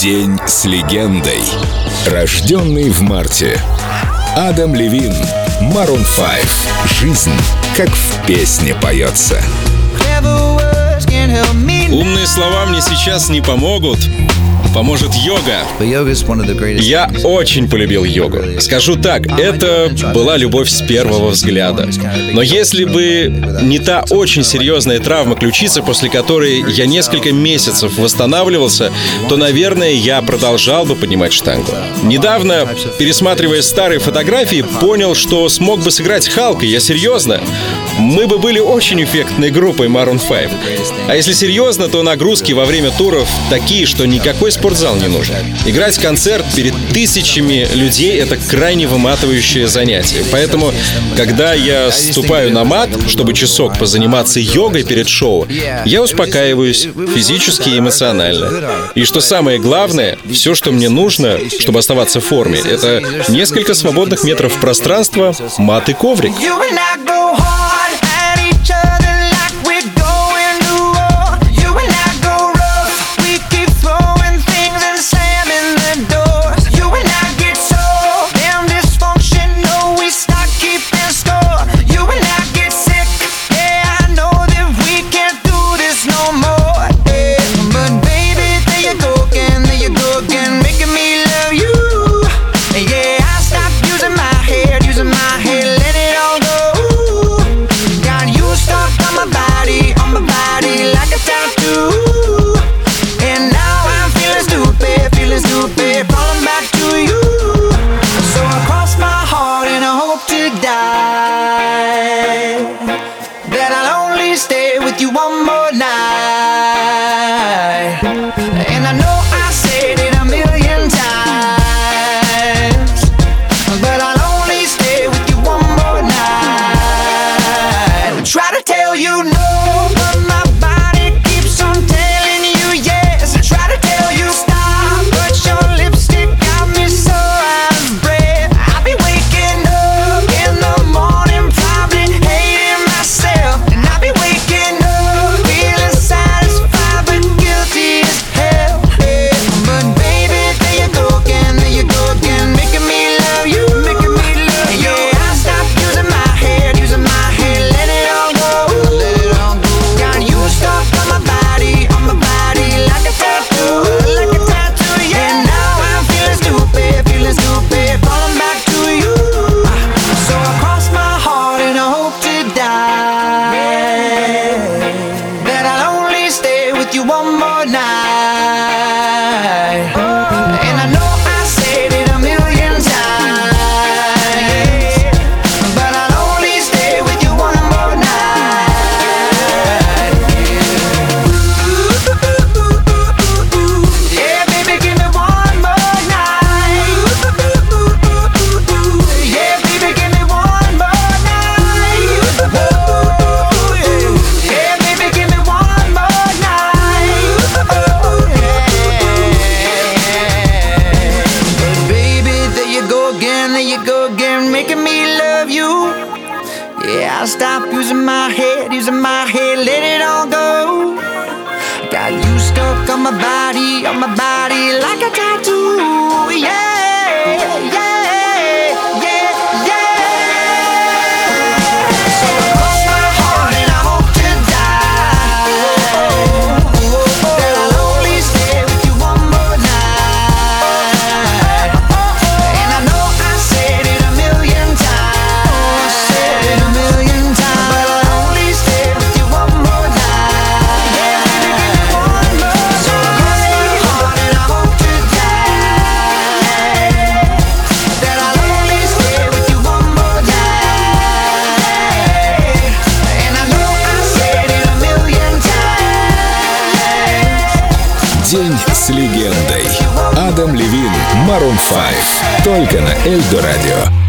День с легендой. Рожденный в марте. Адам Левин, Марун 5. Жизнь, как в песне поется. Умные слова мне сейчас не помогут. Поможет йога. Я очень полюбил йогу. Скажу так, это была любовь с первого взгляда. Но если бы не та очень серьезная травма ключицы, после которой я несколько месяцев восстанавливался, то, наверное, я продолжал бы поднимать штангу. Недавно, пересматривая старые фотографии, понял, что смог бы сыграть Халка. Я серьезно. Мы бы были очень эффектной группой Maroon 5. А если серьезно, то нагрузки во время туров такие, что никакой спортзал не нужен. Играть концерт перед тысячами людей — это крайне выматывающее занятие. Поэтому, когда я ступаю на мат, чтобы часок позаниматься йогой перед шоу, я успокаиваюсь физически и эмоционально. И что самое главное, все, что мне нужно, чтобы оставаться в форме, это несколько свободных метров пространства, мат и коврик. Yeah, I stop using my head, using my head, let it all go. Got you stuck on my body, on my body like a легендой. Адам Левин, Марун 5. Только на Эльдо Радио.